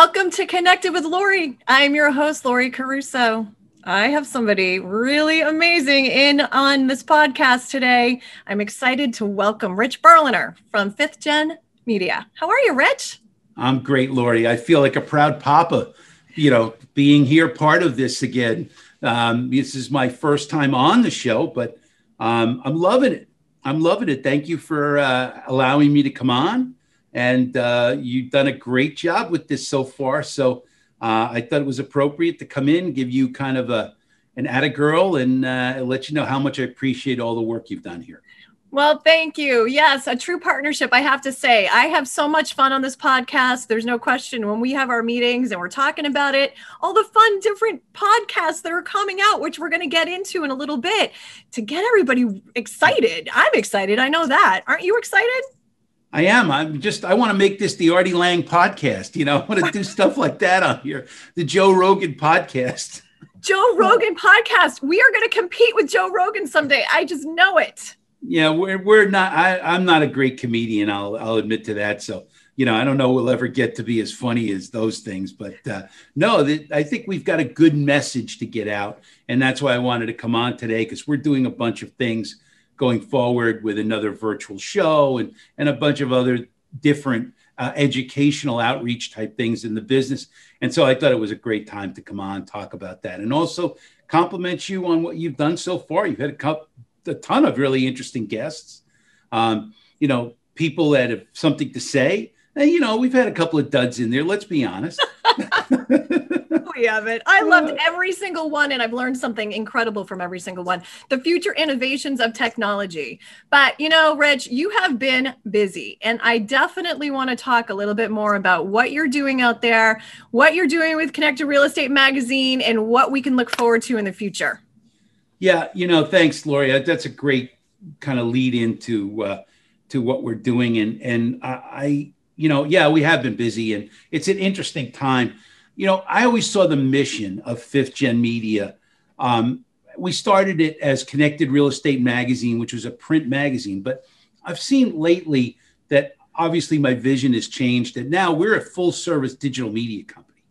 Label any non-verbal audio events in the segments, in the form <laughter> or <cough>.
Welcome to Connected with Lori. I'm your host, Lori Caruso. I have somebody really amazing in on this podcast today. I'm excited to welcome Rich Berliner from Fifth Gen Media. How are you, Rich? I'm great, Lori. I feel like a proud papa, you know, being here part of this again. Um, this is my first time on the show, but um, I'm loving it. I'm loving it. Thank you for uh, allowing me to come on and uh, you've done a great job with this so far. So uh, I thought it was appropriate to come in, give you kind of a an a girl, and uh, let you know how much I appreciate all the work you've done here. Well, thank you. Yes, a true partnership, I have to say. I have so much fun on this podcast. There's no question when we have our meetings and we're talking about it, all the fun, different podcasts that are coming out, which we're going to get into in a little bit to get everybody excited. I'm excited. I know that. Aren't you excited? I am. I'm just. I want to make this the Artie Lange podcast. You know, I want to do stuff like that on here. The Joe Rogan podcast. Joe Rogan podcast. We are going to compete with Joe Rogan someday. I just know it. Yeah, we're we're not. I, I'm not a great comedian. I'll I'll admit to that. So you know, I don't know we'll ever get to be as funny as those things. But uh, no, th- I think we've got a good message to get out, and that's why I wanted to come on today because we're doing a bunch of things going forward with another virtual show and, and a bunch of other different uh, educational outreach type things in the business. And so I thought it was a great time to come on talk about that and also compliment you on what you've done so far. You've had a, couple, a ton of really interesting guests, um, you know, people that have something to say. And, you know, we've had a couple of duds in there. Let's be honest. <laughs> <laughs> we haven't. I loved every single one, and I've learned something incredible from every single one. The future innovations of technology. But, you know, Rich, you have been busy, and I definitely want to talk a little bit more about what you're doing out there, what you're doing with Connected Real Estate Magazine, and what we can look forward to in the future. Yeah, you know, thanks, Lori. That's a great kind of lead into uh, to what we're doing, and and I, I, you know, yeah, we have been busy, and it's an interesting time you know, I always saw the mission of Fifth Gen Media. Um, we started it as Connected Real Estate Magazine, which was a print magazine, but I've seen lately that obviously my vision has changed, that now we're a full service digital media company.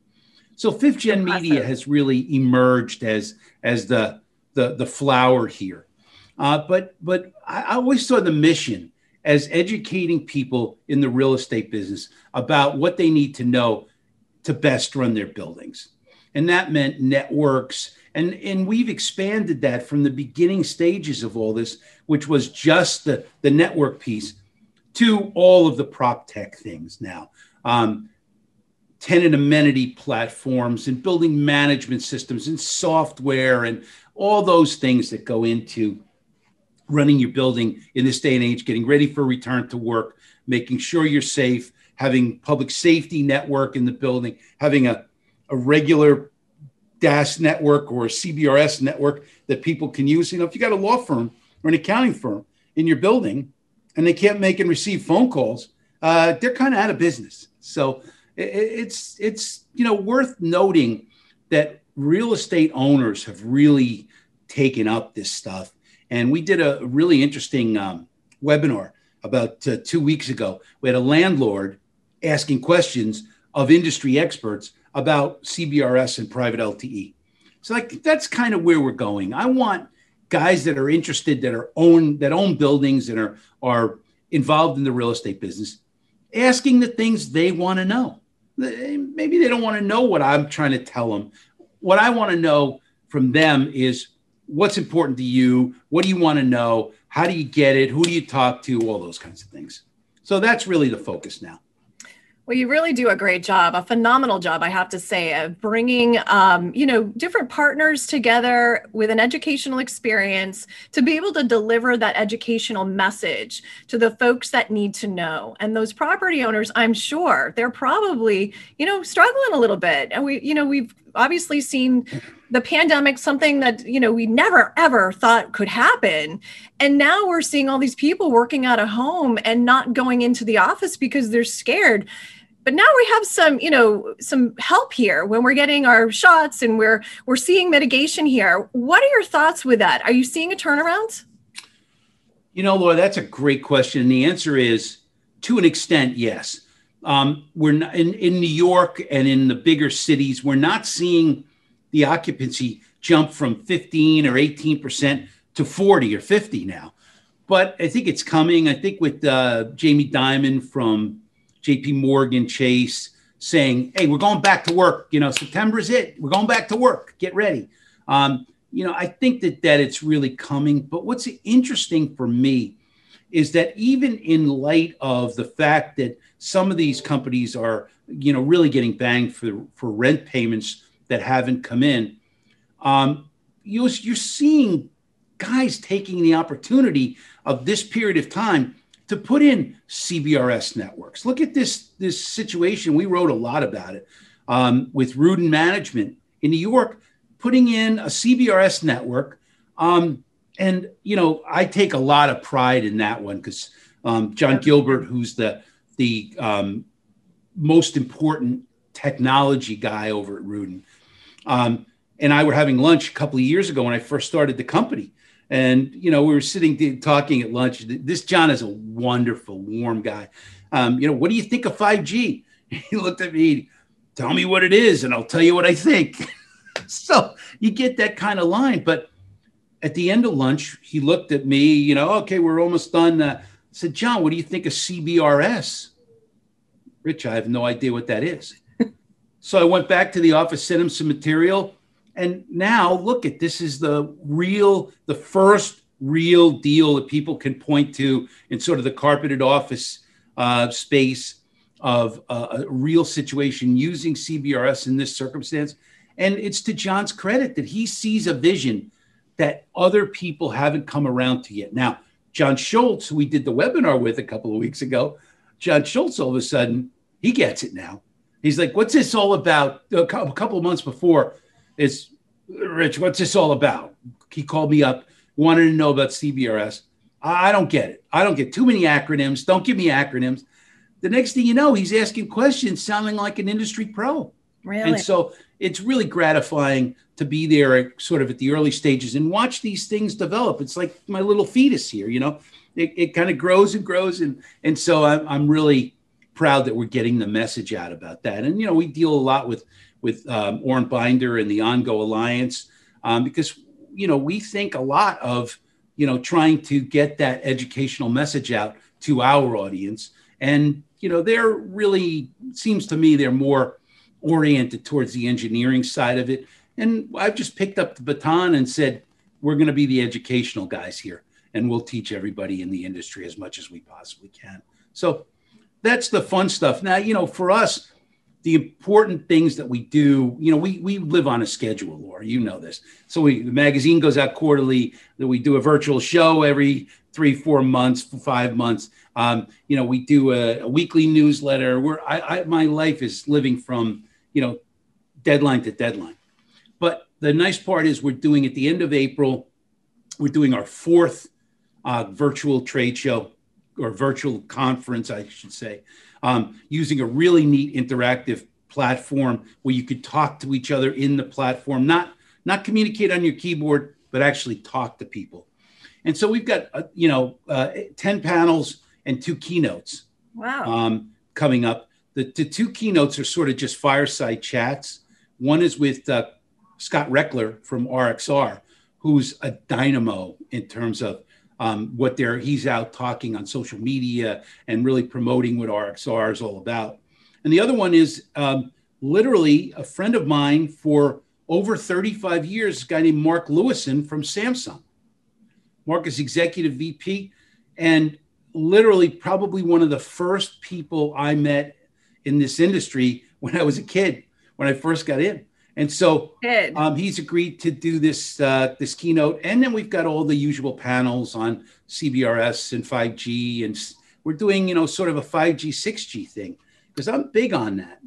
So Fifth Gen Media has really emerged as as the the, the flower here. Uh, but but I always saw the mission as educating people in the real estate business about what they need to know to best run their buildings. And that meant networks. And, and we've expanded that from the beginning stages of all this, which was just the, the network piece, to all of the prop tech things now. Um, tenant amenity platforms and building management systems and software and all those things that go into running your building in this day and age, getting ready for return to work, making sure you're safe, having public safety network in the building, having a, a regular DAS network or a CBRS network that people can use. You know, if you got a law firm or an accounting firm in your building and they can't make and receive phone calls, uh, they're kind of out of business. So it, it's it's you know worth noting that real estate owners have really taken up this stuff. And we did a really interesting um, webinar about uh, two weeks ago. We had a landlord asking questions of industry experts about CBRS and private LTE. So like that's kind of where we're going. I want guys that are interested that are own that own buildings and are are involved in the real estate business asking the things they want to know. Maybe they don't want to know what I'm trying to tell them. What I want to know from them is what's important to you, what do you want to know, how do you get it, who do you talk to, all those kinds of things. So that's really the focus now. Well, you really do a great job, a phenomenal job, I have to say, of bringing, um, you know, different partners together with an educational experience to be able to deliver that educational message to the folks that need to know. And those property owners, I'm sure, they're probably, you know, struggling a little bit. And we, you know, we've obviously seen the pandemic something that you know we never ever thought could happen and now we're seeing all these people working out of home and not going into the office because they're scared but now we have some you know some help here when we're getting our shots and we're we're seeing mitigation here. What are your thoughts with that? Are you seeing a turnaround? You know laura that's a great question. And the answer is to an extent yes. Um, we're not, in, in New York and in the bigger cities, we're not seeing the occupancy jump from 15 or 18% to 40 or 50 now. But I think it's coming. I think with uh, Jamie Dimon from JP Morgan Chase saying, hey, we're going back to work. You know, September is it. We're going back to work. Get ready. Um, you know, I think that that it's really coming. But what's interesting for me is that even in light of the fact that some of these companies are, you know, really getting banged for for rent payments that haven't come in, um, you, you're seeing guys taking the opportunity of this period of time to put in CBRS networks. Look at this this situation. We wrote a lot about it um, with Rudin Management in New York, putting in a CBRS network. Um, and you know, I take a lot of pride in that one because um, John Gilbert, who's the the um, most important technology guy over at Rudin, um, and I were having lunch a couple of years ago when I first started the company. And you know, we were sitting talking at lunch. This John is a wonderful, warm guy. Um, you know, what do you think of 5G? <laughs> He looked at me, tell me what it is, and I'll tell you what I think. <laughs> so you get that kind of line. But at the end of lunch, he looked at me, you know, okay, we're almost done. Uh, I said, John, what do you think of CBRS? Rich, I have no idea what that is. <laughs> so I went back to the office, sent him some material. And now look at this is the real, the first real deal that people can point to in sort of the carpeted office uh, space of uh, a real situation using CBRS in this circumstance. And it's to John's credit that he sees a vision that other people haven't come around to yet. Now, John Schultz, who we did the webinar with a couple of weeks ago, John Schultz, all of a sudden, he gets it now. He's like, What's this all about? A couple months before, is Rich, what's this all about? He called me up, wanted to know about CBRS. I don't get it. I don't get too many acronyms. Don't give me acronyms. The next thing you know, he's asking questions sounding like an industry pro. Really? And so it's really gratifying to be there sort of at the early stages and watch these things develop. It's like my little fetus here, you know, it, it kind of grows and grows. And, and so I'm, I'm really proud that we're getting the message out about that. And, you know, we deal a lot with with um, Orrin Binder and the OnGo Alliance um, because you know we think a lot of you know trying to get that educational message out to our audience, and you know they're really seems to me they're more oriented towards the engineering side of it. And I've just picked up the baton and said we're going to be the educational guys here, and we'll teach everybody in the industry as much as we possibly can. So that's the fun stuff. Now, you know, for us, the important things that we do, you know, we we live on a schedule, Laura. You know this. So we the magazine goes out quarterly. That we do a virtual show every three, four months, five months. Um, you know, we do a, a weekly newsletter. Where I, I my life is living from you know deadline to deadline. But the nice part is we're doing at the end of April, we're doing our fourth uh, virtual trade show or virtual conference, I should say um, using a really neat interactive platform where you could talk to each other in the platform, not not communicate on your keyboard, but actually talk to people. And so we've got uh, you know uh, ten panels and two keynotes. Wow. Um, coming up, the, the two keynotes are sort of just fireside chats. One is with uh, Scott Rechler from RXR, who's a dynamo in terms of um, what they're he's out talking on social media and really promoting what RXR is all about. And the other one is um, literally a friend of mine for over 35 years, a guy named Mark Louison from Samsung. Mark is executive VP and literally probably one of the first people I met in this industry when I was a kid, when I first got in. And so um, he's agreed to do this uh, this keynote, and then we've got all the usual panels on CBRS and 5G, and we're doing you know sort of a 5G 6G thing because I'm big on that.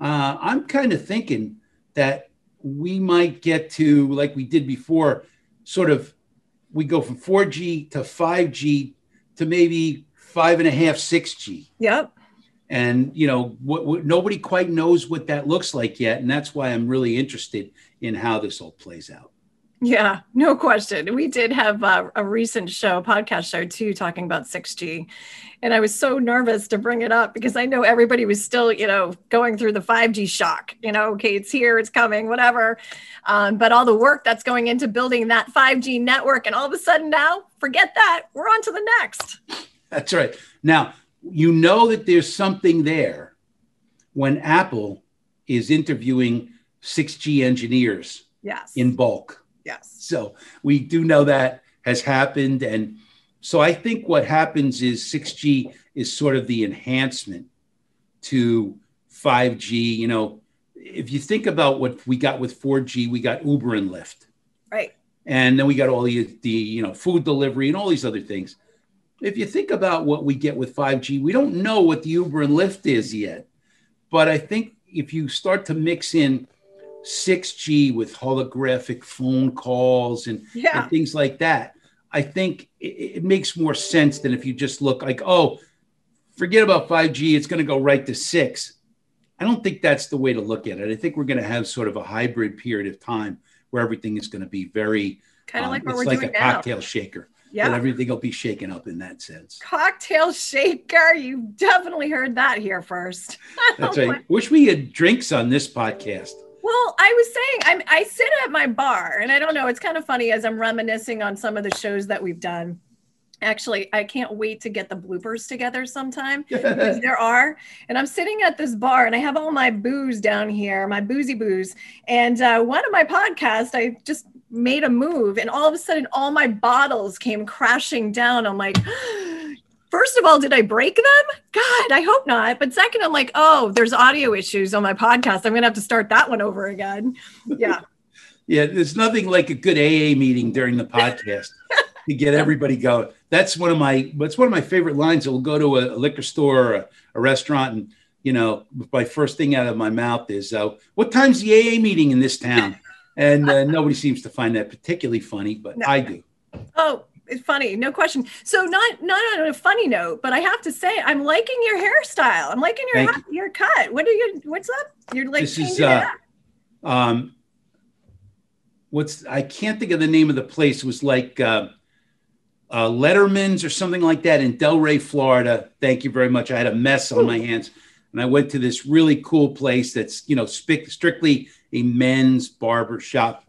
Uh, I'm kind of thinking that we might get to like we did before, sort of we go from 4G to 5G to maybe five and a half 6G. Yep and you know what, what, nobody quite knows what that looks like yet and that's why i'm really interested in how this all plays out Yeah, no question. We did have uh, a recent show, podcast show too, talking about 6G. And I was so nervous to bring it up because I know everybody was still, you know, going through the 5G shock. You know, okay, it's here, it's coming, whatever. Um, but all the work that's going into building that 5G network, and all of a sudden now, forget that. We're on to the next. That's right. Now, you know that there's something there when Apple is interviewing 6G engineers yes. in bulk. Yes. So we do know that has happened. And so I think what happens is 6G is sort of the enhancement to 5G. You know, if you think about what we got with 4G, we got Uber and Lyft. Right. And then we got all the, the you know food delivery and all these other things. If you think about what we get with 5G, we don't know what the Uber and Lyft is yet. But I think if you start to mix in 6G with holographic phone calls and, yeah. and things like that, I think it, it, makes more sense than if you just look like, oh, forget about 5G, it's going to go right to six. I don't think that's the way to look at it. I think we're going to have sort of a hybrid period of time where everything is going to be very kind of um, like what it's we're like doing a now. cocktail shaker. Yeah. everything will be shaken up in that sense. Cocktail shaker. You definitely heard that here first. <laughs> That's right. Wish we had drinks on this podcast. Well, I was saying I'm I sit at my bar and I don't know, it's kind of funny as I'm reminiscing on some of the shows that we've done. Actually, I can't wait to get the bloopers together sometime <laughs> because there are. And I'm sitting at this bar and I have all my booze down here, my boozy booze. And uh, one of my podcasts, I just made a move and all of a sudden all my bottles came crashing down. I'm like, <gasps> first of all, did I break them? God, I hope not. But second, I'm like, oh, there's audio issues on my podcast. I'm gonna have to start that one over again. Yeah. <laughs> yeah, there's nothing like a good AA meeting during the <laughs> podcast to get everybody going. That's one of my that's one of my favorite lines. We'll go to a, a liquor store or a, a, restaurant and you know, my first thing out of my mouth is, uh, what time's the AA meeting in this town? And uh, nobody seems to find that particularly funny, but no. I do. Oh, it's funny, no question. So not not on a funny note, but I have to say, I'm liking your hairstyle. I'm liking your ha- you. your cut. What are you? What's up? You're like this is uh, um, what's I can't think of the name of the place. It was like uh, uh, Letterman's or something like that in Delray, Florida. Thank you very much. I had a mess on my hands, and I went to this really cool place that's you know strictly a men's barber shop.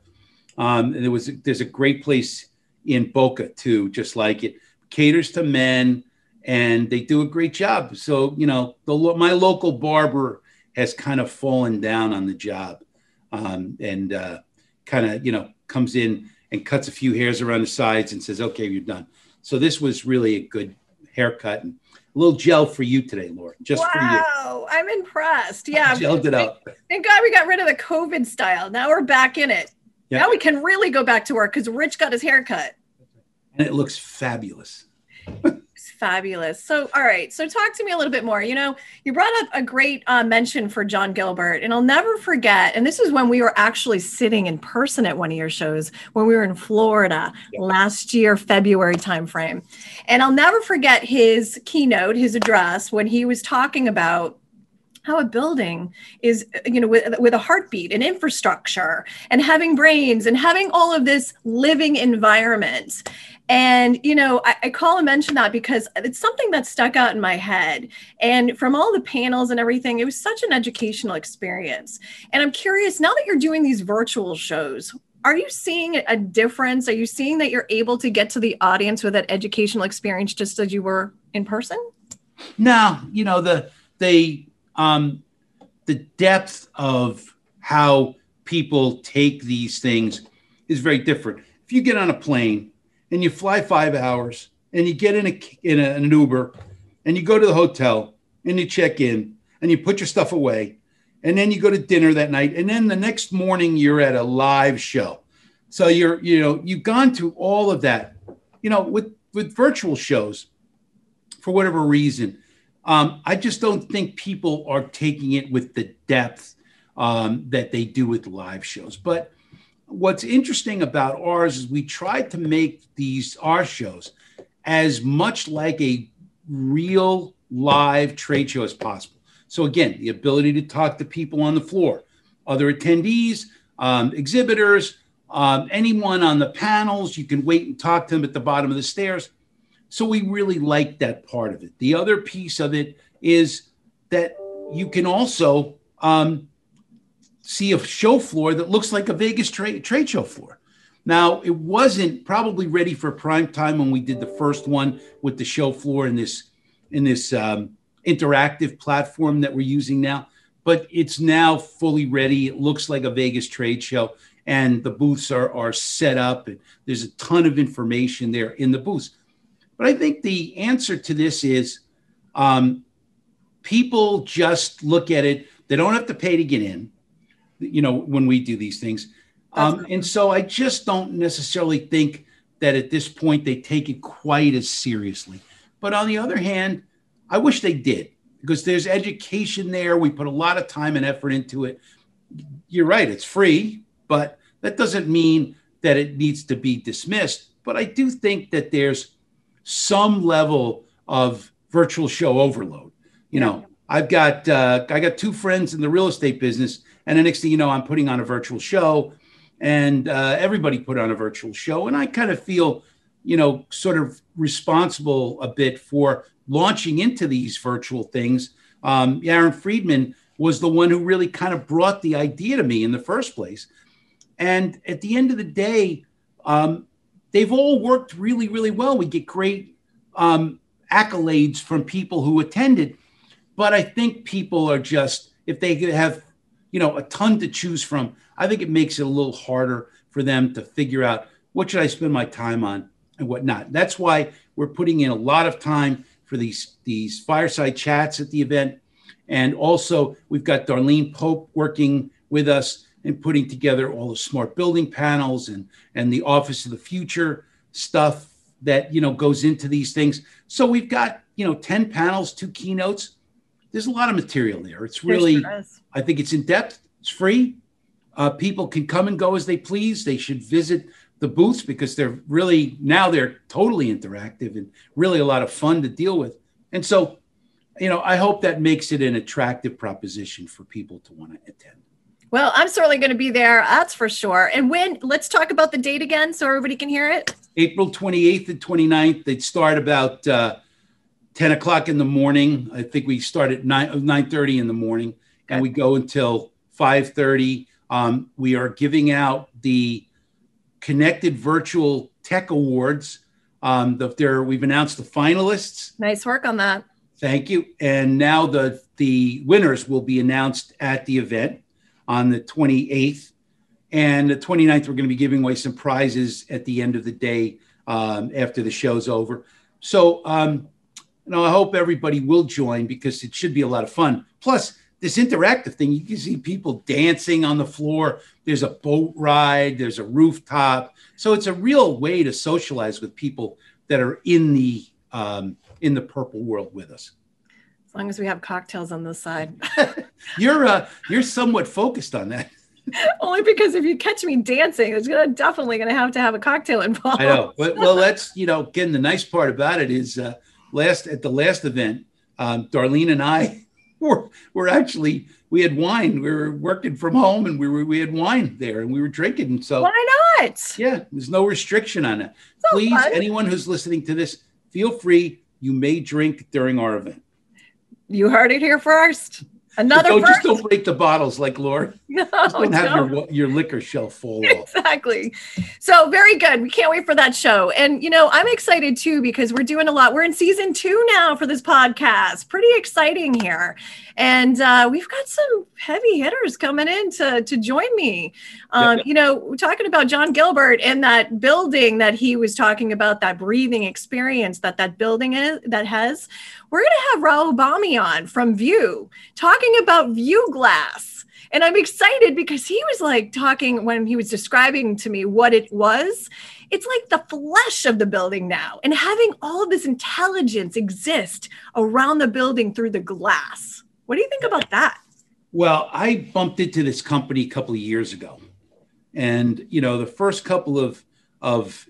Um, and there was there's a great place in Boca too, just like it caters to men, and they do a great job. So you know, the my local barber has kind of fallen down on the job, um, and uh, kind of you know comes in and cuts a few hairs around the sides and says, "Okay, you're done." So this was really a good haircut and a little gel for you today, Laura. Just wow, for you. Wow, I'm impressed. Yeah, <laughs> gelled it up. Thank, thank God we got rid of the COVID style. Now we're back in it. Yep. Now we can really go back to work because Rich got his hair cut. And it looks fabulous. <laughs> fabulous. So, all right. So, talk to me a little bit more. You know, you brought up a great uh, mention for John Gilbert, and I'll never forget. And this is when we were actually sitting in person at one of your shows when we were in Florida yeah. last year, February timeframe. And I'll never forget his keynote, his address, when he was talking about how a building is you know with, with a heartbeat and infrastructure and having brains and having all of this living environment and, you know, I, I, call and mention that because it's something that stuck out in my head. And from all the panels and everything, it was such an educational experience. And I'm curious now that you're doing these virtual shows, are you seeing a difference? Are you seeing that you're able to get to the audience with that educational experience just as you were in person? No, you know, the, the, um, the depth of how people take these things is very different. If you get on a plane, and you fly five hours and you get in a in, a, an Uber and you go to the hotel and you check in and you put your stuff away and then you go to dinner that night and then the next morning you're at a live show. So you're you know you've gone through all of that you know with with virtual shows for whatever reason. Um, i just don't think people are taking it with the depth um, that they do with live shows but what's interesting about ours is we tried to make these our shows as much like a real live trade show as possible. So again, the ability to talk to people on the floor, other attendees, um, exhibitors, Um, anyone on the panels, you can wait and talk to them at the bottom of the stairs. So we really like that part of it. The other piece of it is that you can also um, see a show floor that looks like a Vegas trade trade show floor. Now, it wasn't probably ready for prime time when we did the first one with the show floor in this in this um, interactive platform that we're using now, but it's now fully ready. It looks like a Vegas trade show, and the booths are are set up, and there's a ton of information there in the booths. But I think the answer to this is um, people just look at it. They don't have to pay to get in. You know, when we do these things, um, and so I just don't necessarily think that at this point they take it quite as seriously. But on the other hand, I wish they did because there's education there. We put a lot of time and effort into it. You're right, it's free, but that doesn't mean that it needs to be dismissed. But I do think that there's some level of virtual show overload. You know, I've got uh, I got two friends in the real estate business, and the next thing you know, I'm putting on a virtual show, and uh, everybody put on a virtual show, and I kind of feel, you know, sort of responsible a bit for launching into these virtual things. Um, Aaron Friedman was the one who really kind of brought the idea to me in the first place, and at the end of the day, um, they've all worked really, really well. We get great um, accolades from people who attended, but I think people are just if they have you know a ton to choose from, I think it makes it a little harder for them to figure out what should I spend my time on and whatnot. That's why we're putting in a lot of time for these these fireside chats at the event, and also we've got Darlene Pope working with us and putting together all the smart building panels and and the office of the future stuff that you know goes into these things. So we've got you know 10 panels two keynotes there's a lot of material there it's really sure i think it's in depth it's free uh, people can come and go as they please they should visit the booths because they're really now they're totally interactive and really a lot of fun to deal with and so you know i hope that makes it an attractive proposition for people to want to attend well, I'm certainly going to be there. That's for sure. And when, let's talk about the date again so everybody can hear it. April 28th and 29th. They'd start about uh, 10 o'clock in the morning. I think we start at 9, 9 30 in the morning and we go until 5 30. Um, we are giving out the Connected Virtual Tech Awards. Um, the, there, we've announced the finalists. Nice work on that. Thank you. And now the the winners will be announced at the event on the 28th. And the 29th, we're going to be giving away some prizes at the end of the day um, after the show's over. So, um, you know, I hope everybody will join because it should be a lot of fun. Plus, this interactive thing, you can see people dancing on the floor. There's a boat ride, there's a rooftop. So it's a real way to socialize with people that are in the um, in the purple world with us As long as we have cocktails on this side. <laughs> you're uh, you're somewhat focused on that. <laughs> Only because if you catch me dancing, it's gonna definitely gonna have to have a cocktail involved. I know. But, well, that's you know, again, the nice part about it is uh, last at the last event, um, Darlene and I <laughs> were were actually we had wine. We were working from home and we were we had wine there and we were drinking. So why not? Yeah, there's no restriction on it. Please, fun. anyone who's listening to this, feel free. You may drink during our event. You heard it here first. Another don't, just don't break the bottles like Laura. <laughs> No, just don't have don't. your your liquor shelf full. Exactly. So very good. We can't wait for that show. And you know, I'm excited too because we're doing a lot. We're in season two now for this podcast. Pretty exciting here. And uh, we've got some heavy hitters coming in to, to join me. Um, You know, we're talking about John Gilbert and that building that he was talking about, that breathing experience that that building is, that has. We're going to have Rahul Bammi on from View talking about View Glass. And I'm excited because he was like talking when he was describing to me what it was. It's like the flesh of the building now, and having all of this intelligence exist around the building through the glass. What do you think about that? Well, I bumped into this company a couple of years ago, and you know, the first couple of of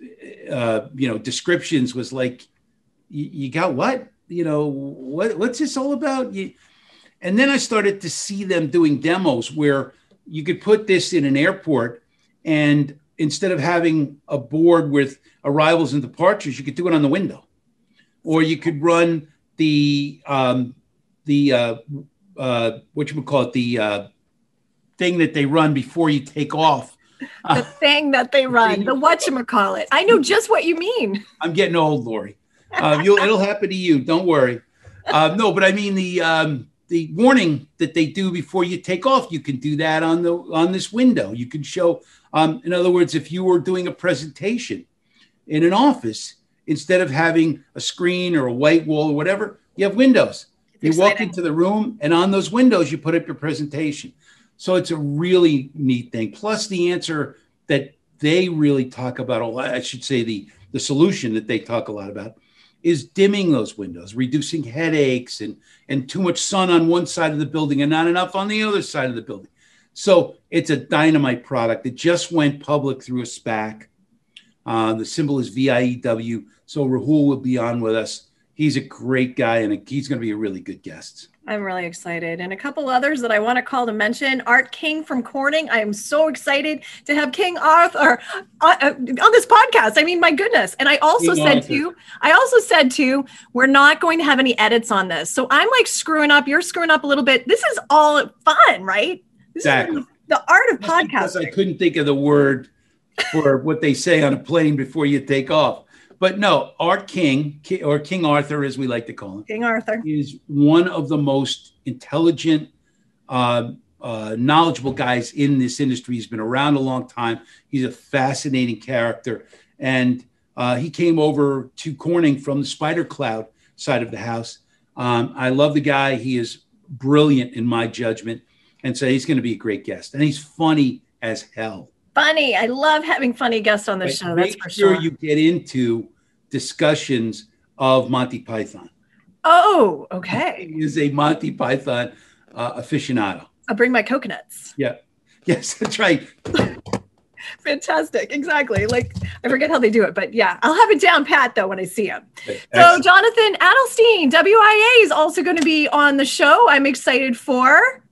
uh, you know descriptions was like, "You got what? You know, what what's this all about?" You, and then I started to see them doing demos where you could put this in an airport, and instead of having a board with arrivals and departures, you could do it on the window, or you could run the um, the uh, uh, what you would call it the uh, thing that they run before you take off. The thing that they run, the whatchamacallit. I know just what you mean. <laughs> I'm getting old, Lori. Uh, you'll, it'll happen to you. Don't worry. Uh, no, but I mean the um, the warning that they do before you take off. You can do that on the on this window. You can show. Um, in other words, if you were doing a presentation in an office, instead of having a screen or a white wall or whatever, you have windows. You walk into the room, and on those windows, you put up your presentation. So it's a really neat thing. Plus, the answer that they really talk about a lot, I should say, the, the solution that they talk a lot about is dimming those windows, reducing headaches and, and too much sun on one side of the building and not enough on the other side of the building. So it's a dynamite product. It just went public through a SPAC. Uh, the symbol is VIEW. So Rahul will be on with us. He's a great guy and he's going to be a really good guest. I'm really excited. And a couple others that I want to call to mention Art King from Corning. I am so excited to have King Arthur uh, uh, on this podcast. I mean, my goodness. And I also King said Arthur. to, I also said to, we're not going to have any edits on this. So I'm like screwing up. You're screwing up a little bit. This is all fun, right? This exactly. the art of podcasting. I couldn't think of the word for what they say on a plane before you take off. But no, Art King, or King Arthur, as we like to call him, King Arthur, is one of the most intelligent, uh, uh, knowledgeable guys in this industry. He's been around a long time. He's a fascinating character. And uh, he came over to Corning from the SpiderCloud side of the house. Um, I love the guy. He is brilliant in my judgment. And so he's going to be a great guest. And he's funny as hell funny. I love having funny guests on the show. That's for sure. Make sure you get into discussions of Monty Python. Oh, okay. He is a Monty Python uh, aficionado. I'll bring my coconuts. Yeah. <laughs> Yes, that's right. <laughs> Fantastic. Exactly. Like I forget how they do it, but yeah, I'll have it down pat though when I see him. So Jonathan Adelstein, WIA is also going to be on the show. I'm excited for.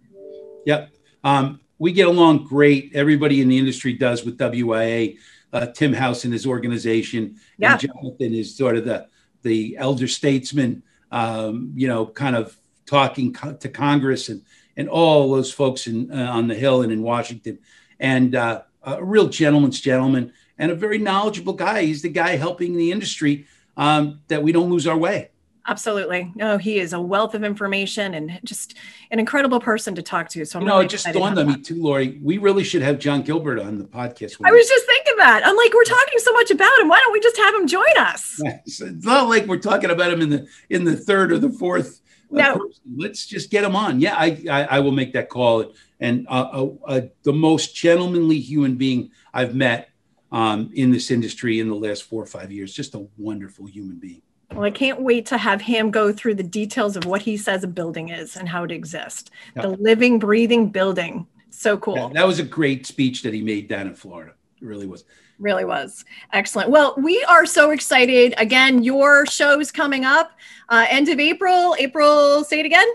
Yep. Um, we get along great. Everybody in the industry does with WIA. Uh, Tim House and his organization, yeah. and Jonathan is sort of the the elder statesman, um, you know, kind of talking co- to Congress and and all those folks in uh, on the Hill and in Washington, and uh, a real gentleman's gentleman and a very knowledgeable guy. He's the guy helping the industry um, that we don't lose our way. Absolutely. No, he is a wealth of information and just an incredible person to talk to. So I'm you know, really it just dawned on me too, Lori. We really should have John Gilbert on the podcast. I was just thinking that. I'm like, we're talking so much about him. Why don't we just have him join us? <laughs> It's not like we're talking about him in the in the third or the fourth. Uh, no. Person. Let's just get him on. Yeah, I I, I will make that call. And uh, uh, uh, the most gentlemanly human being I've met um, in this industry in the last four or five years. Just a wonderful human being. Well, I can't wait to have him go through the details of what he says a building is and how it exists. Yeah. The living, breathing building. So cool. Yeah, that was a great speech that he made down in Florida. It really was. Really was. Excellent. Well, we are so excited. Again, your show's coming up uh, end of April. April, say it again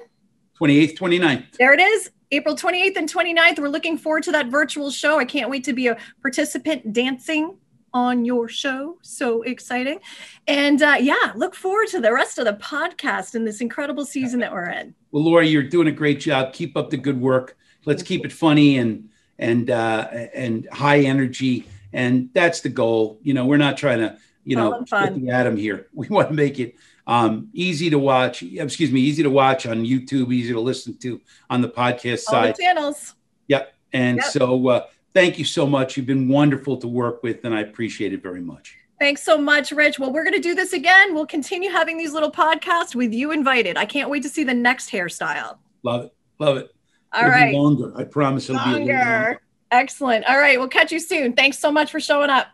28th, 29th. There it is. April 28th and 29th. We're looking forward to that virtual show. I can't wait to be a participant dancing on your show. So exciting. And uh, yeah, look forward to the rest of the podcast in this incredible season that we're in. Well, Laura, you're doing a great job. Keep up the good work. Let's keep it funny and and uh, and high energy. And that's the goal. You know, we're not trying to, you know, put the atom here. <laughs> We want to make it um, easy to watch. Excuse me, easy to watch on YouTube, easy to listen to on the podcast All side. The channels. Yep. And yep. so uh, thank you so much. You've been wonderful to work with, and I appreciate it very much. Thanks so much, Rich. Well, we're going to do this again. We'll continue having these little podcasts with you invited. I can't wait to see the next hairstyle. Love it. Love it. All it'll right. longer. I promise it'll longer. be longer. Excellent. All right. We'll catch you soon. Thanks so much for showing up.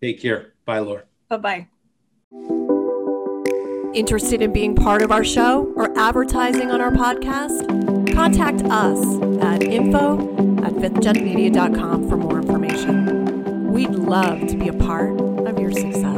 Take care. Bye, Laura. Bye bye. Interested in being part of our show or advertising on our podcast? Contact us at info at fifthgenmedia.com for more information. We'd love to be a part of your success.